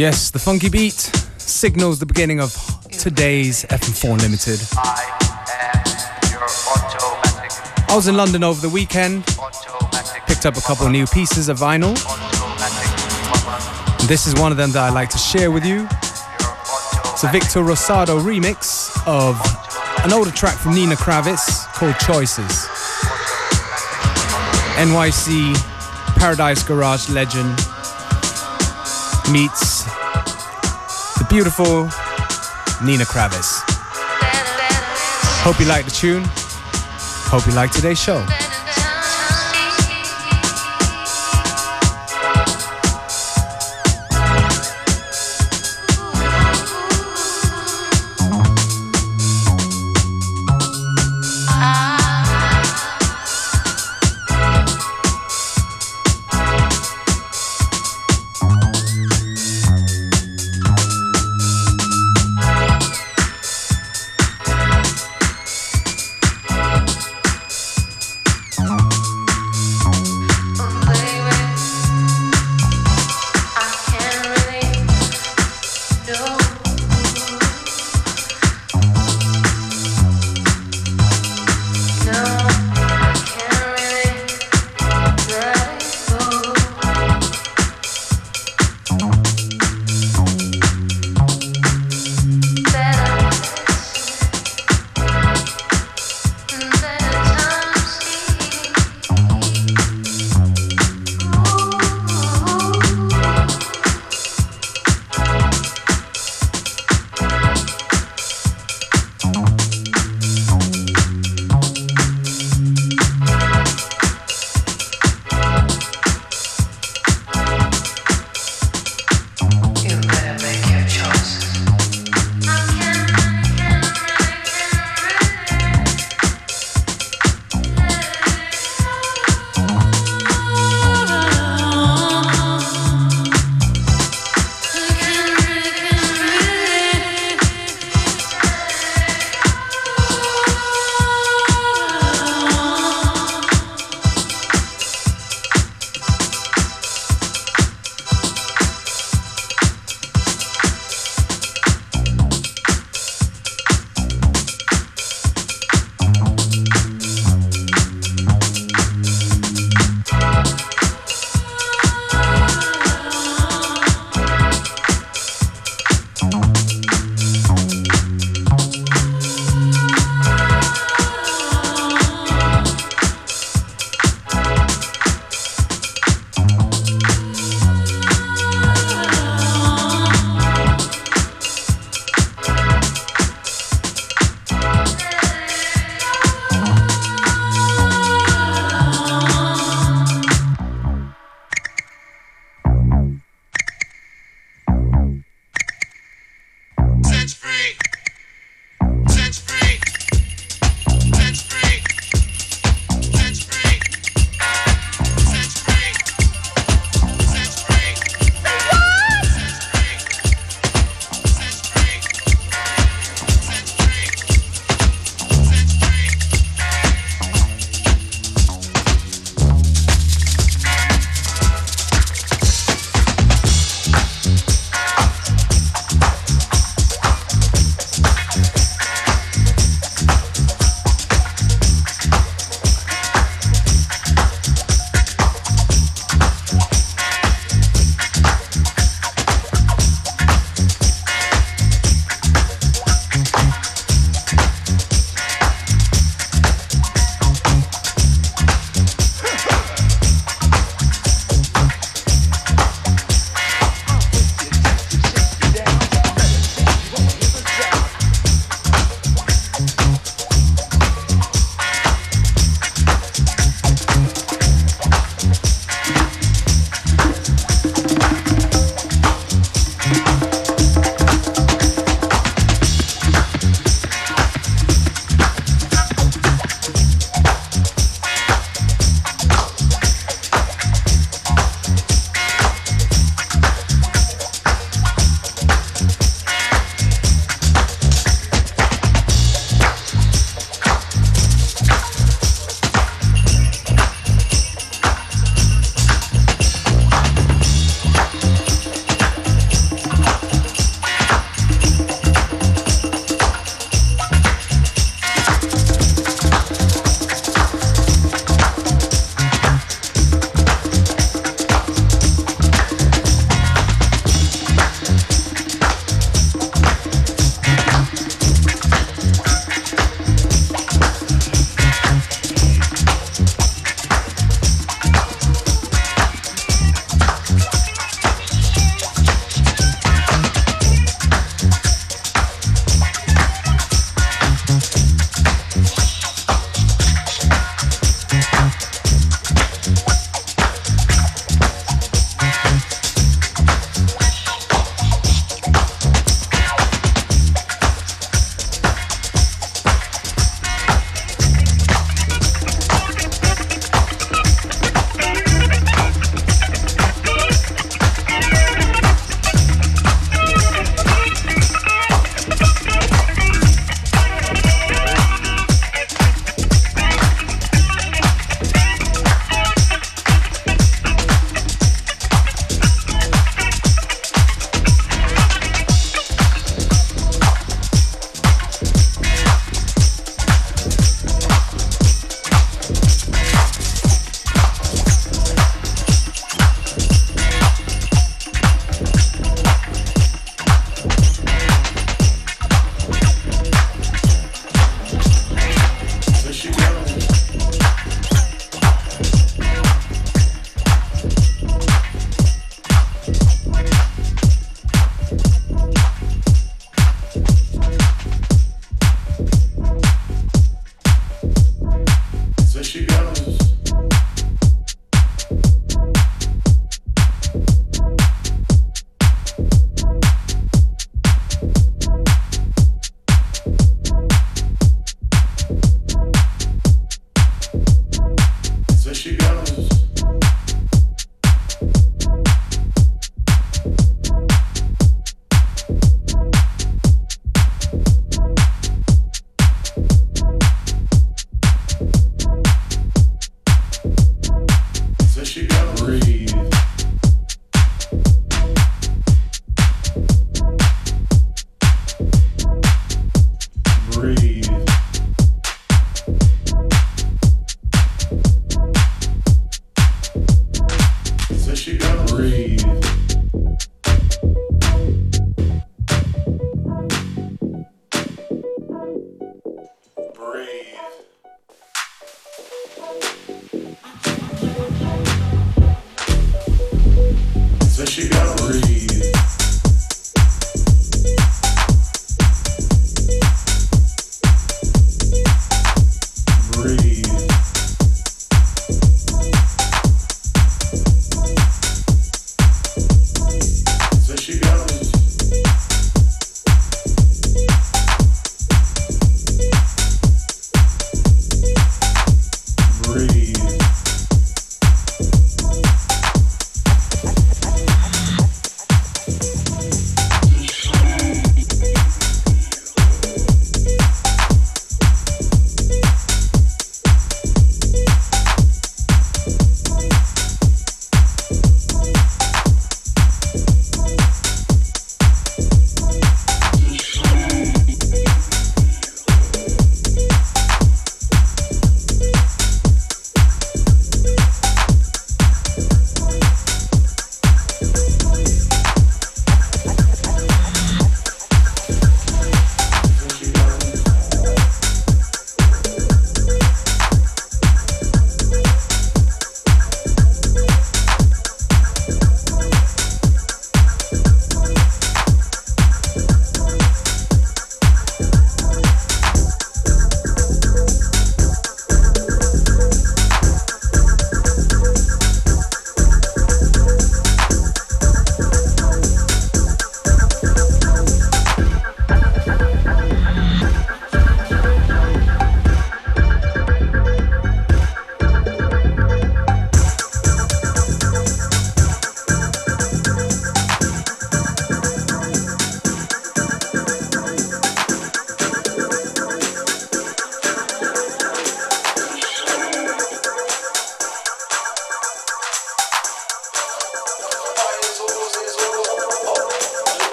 Yes, the funky beat signals the beginning of today's FM4 Unlimited. I was in London over the weekend, picked up a couple new pieces of vinyl. This is one of them that I like to share with you. It's a Victor Rosado remix of an older track from Nina Kraviz called Choices. NYC Paradise Garage legend meets beautiful Nina Kraviz. Hope you like the tune. Hope you like today's show.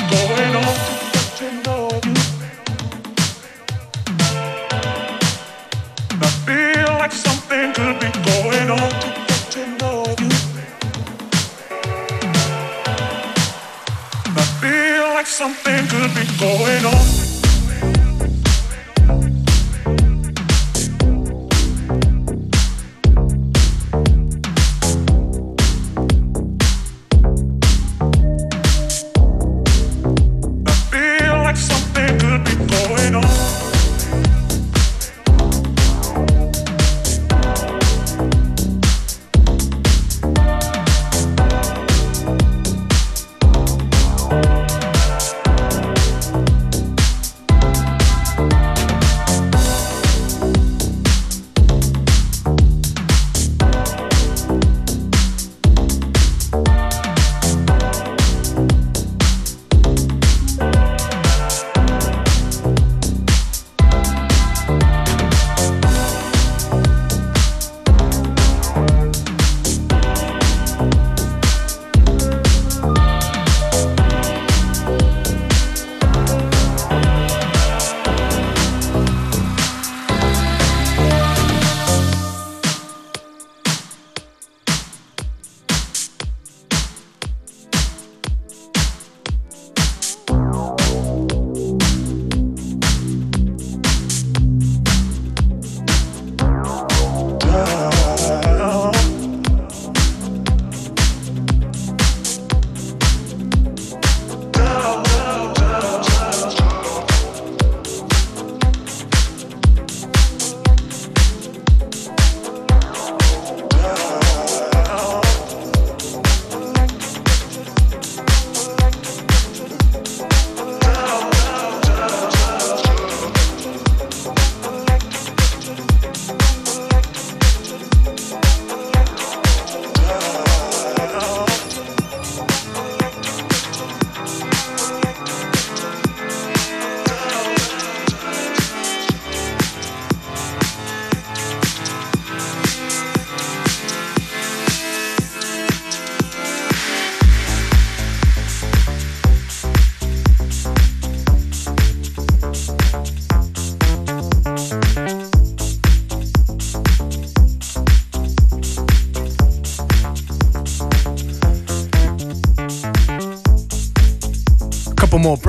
Yeah.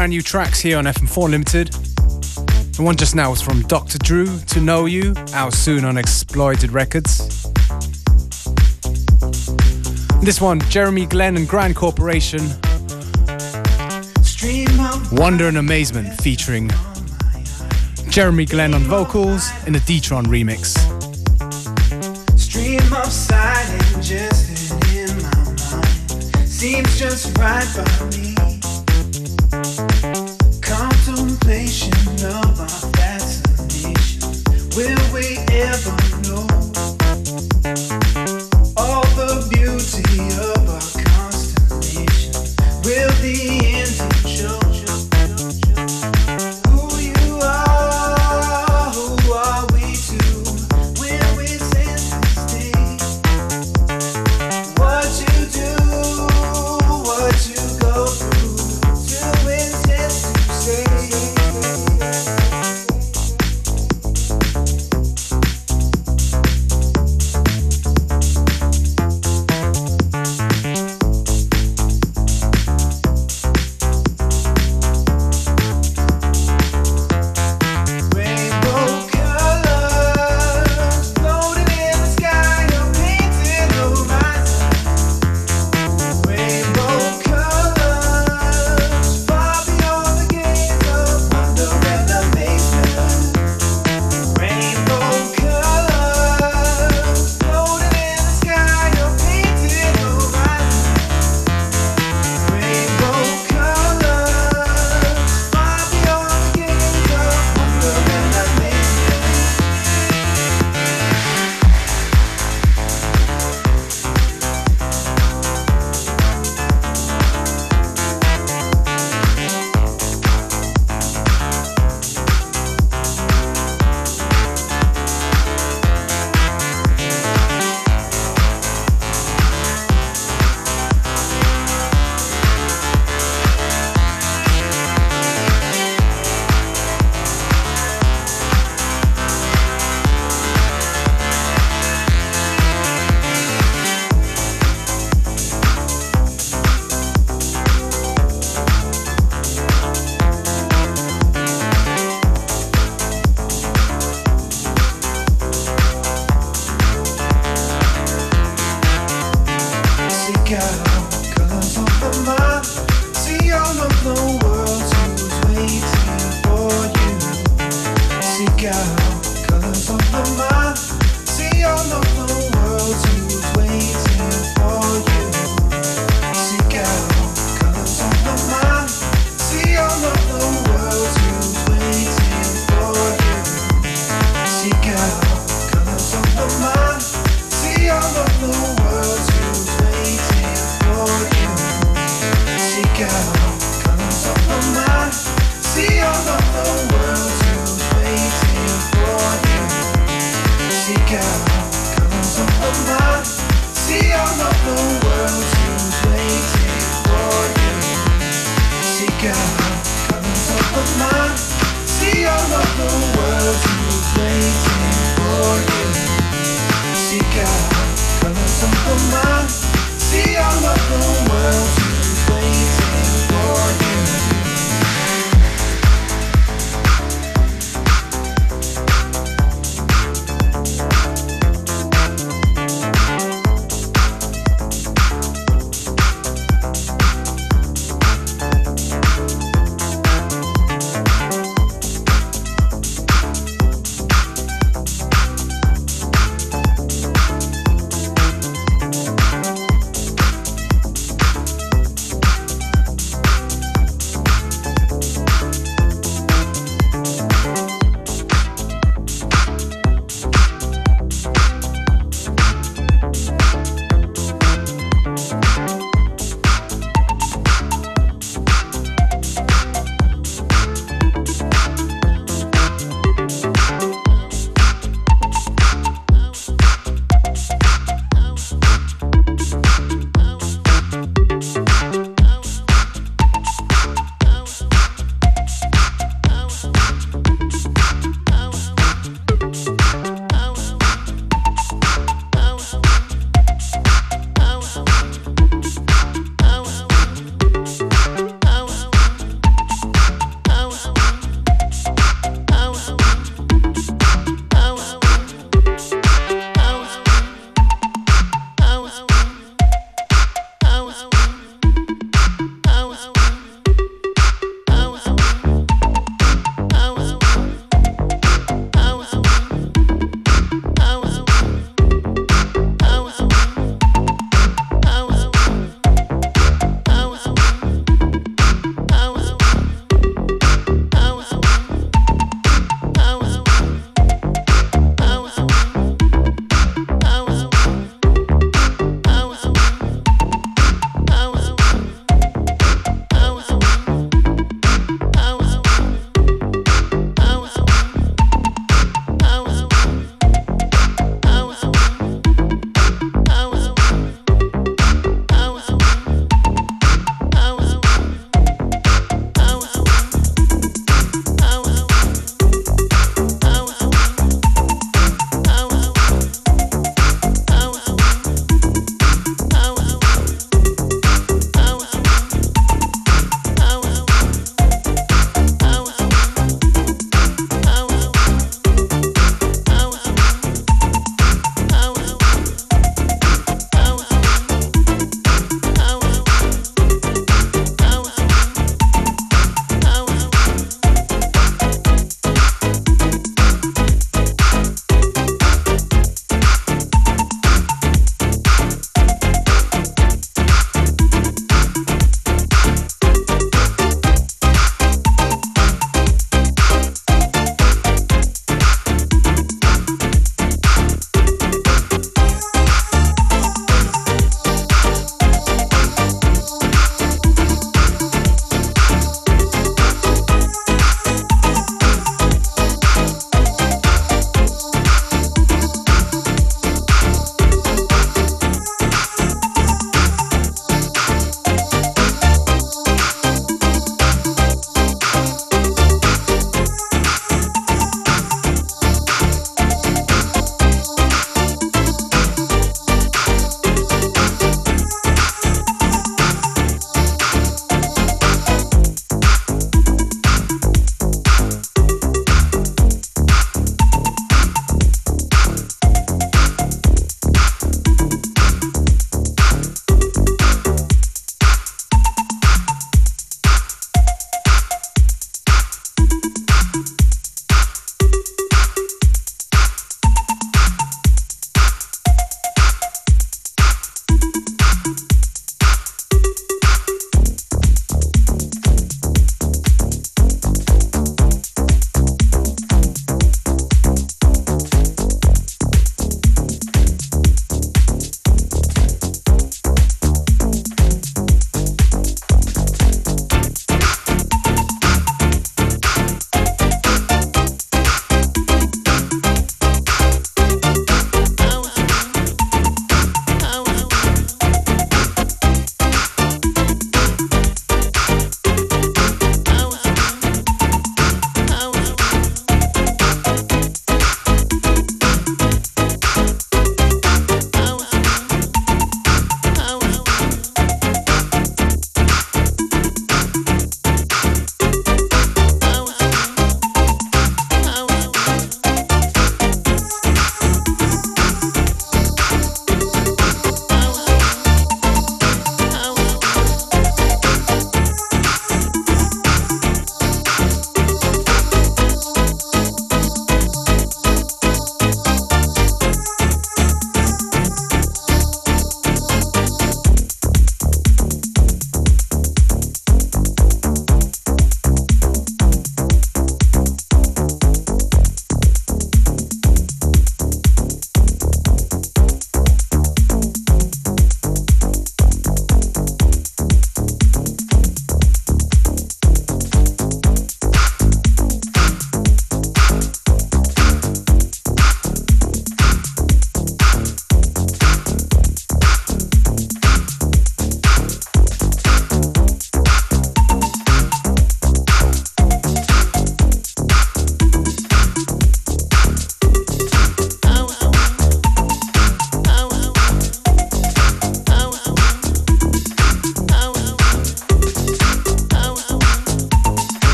Brand new tracks here on FM4 Unlimited. The one just now was from Dr. Drew, To Know You, out soon on Exploited Records. This one, Jeremy Glenn and Grand Corporation. Wonder and Amazement featuring Jeremy Glenn on vocals in a Detron remix. Seems just right by me.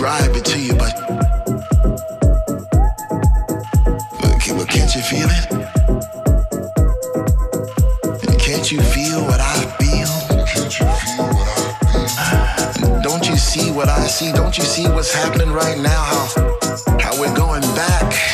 Describe it to you, but, but can't you feel it? Can't you feel what I feel? Don't you see what I see? Don't you see what's happening right now? How, how we're going back?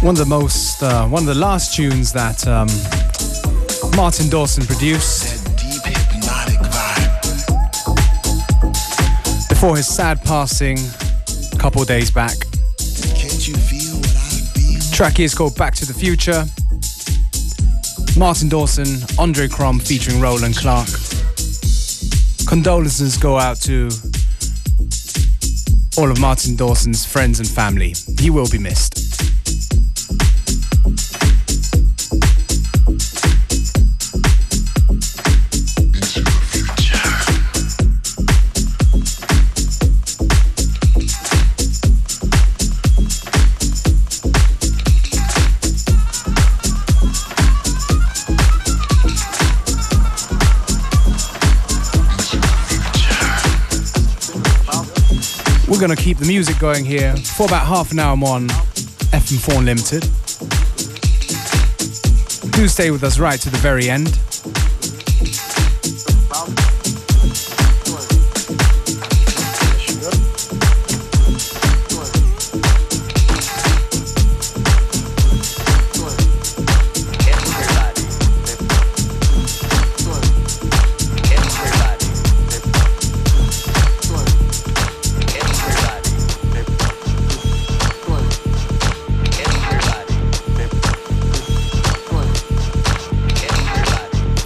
One of the most, uh, one of the last tunes that um, Martin Dawson produced. Before his sad passing a couple days back. Track is called Back to the Future. Martin Dawson, Andre Crom featuring Roland Clark. Condolences go out to all of Martin Dawson's friends and family. He will be missed. Going to keep the music going here for about half an hour more on FM4 Unlimited. Do stay with us right to the very end.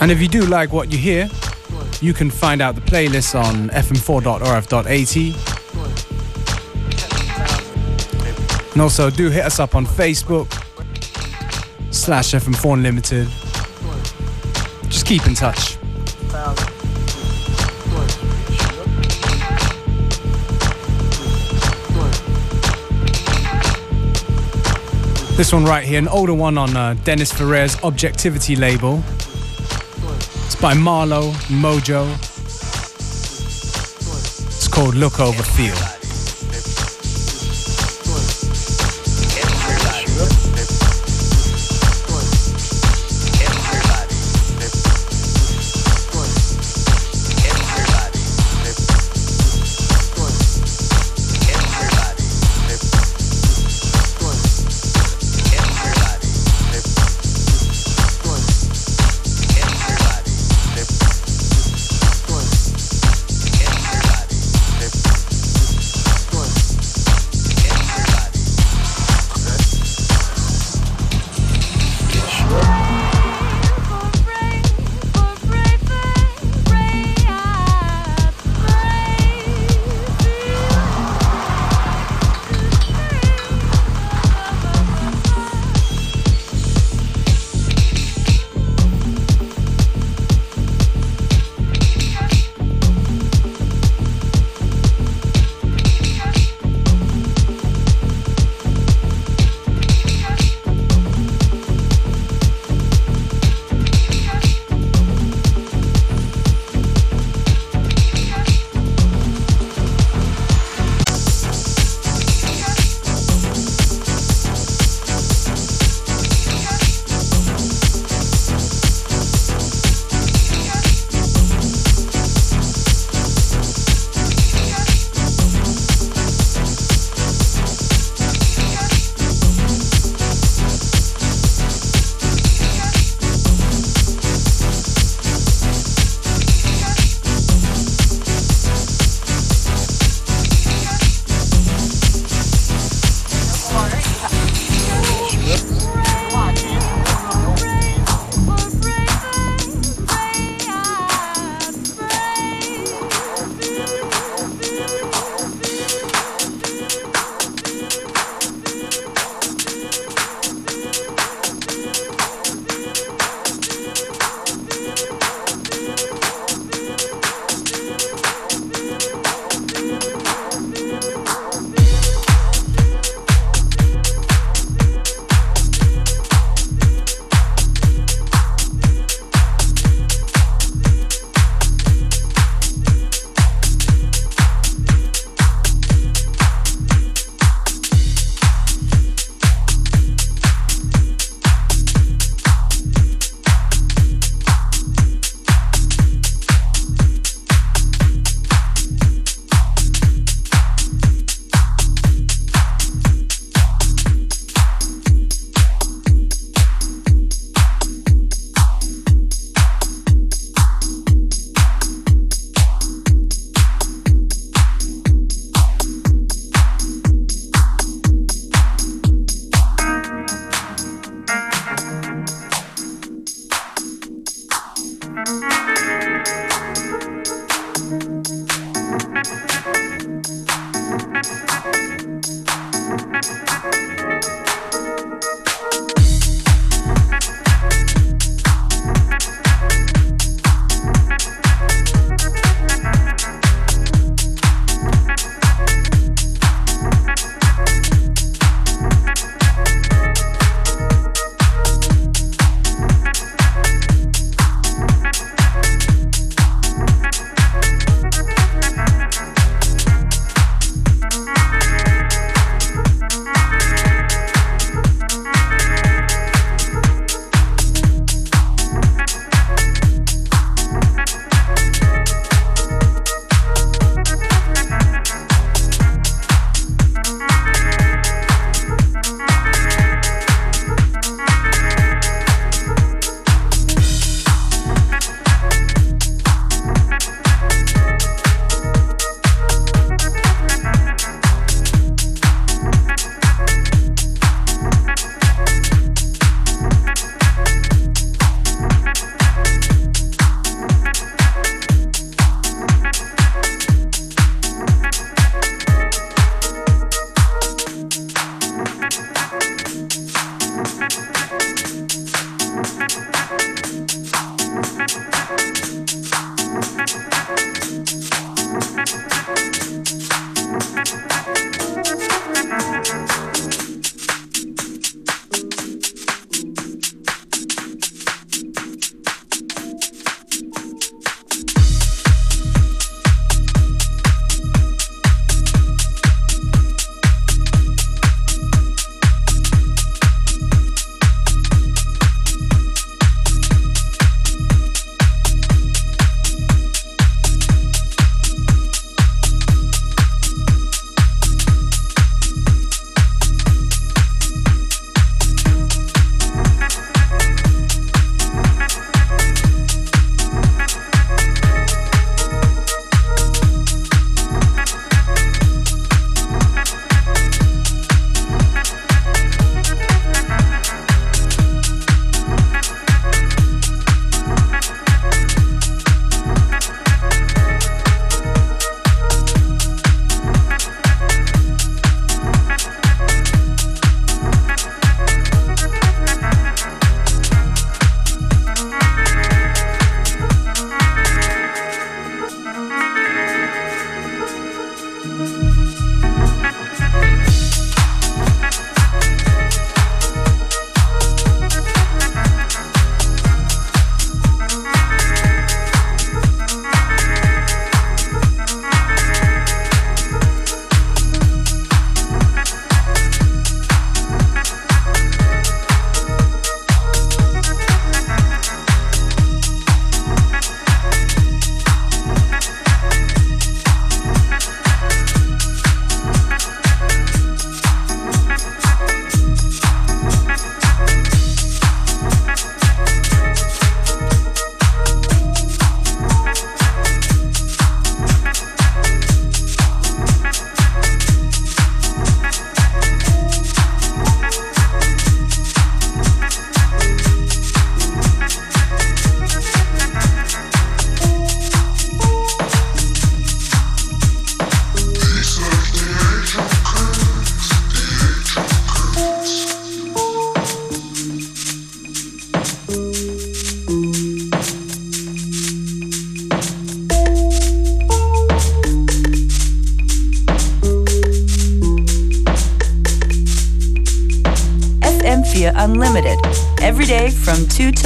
And if you do like what you hear, you can find out the playlist on fm4.orf.at. And also do hit us up on Facebook slash FM4 Unlimited. Just keep in touch. This one right here, an older one on uh, Dennis Ferrer's Objektivity label by Marlo Mojo. It's called Look Over Feel.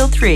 From 2 till 3.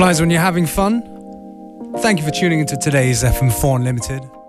Flies when you're having fun. Thank you for tuning into today's FM4 Unlimited.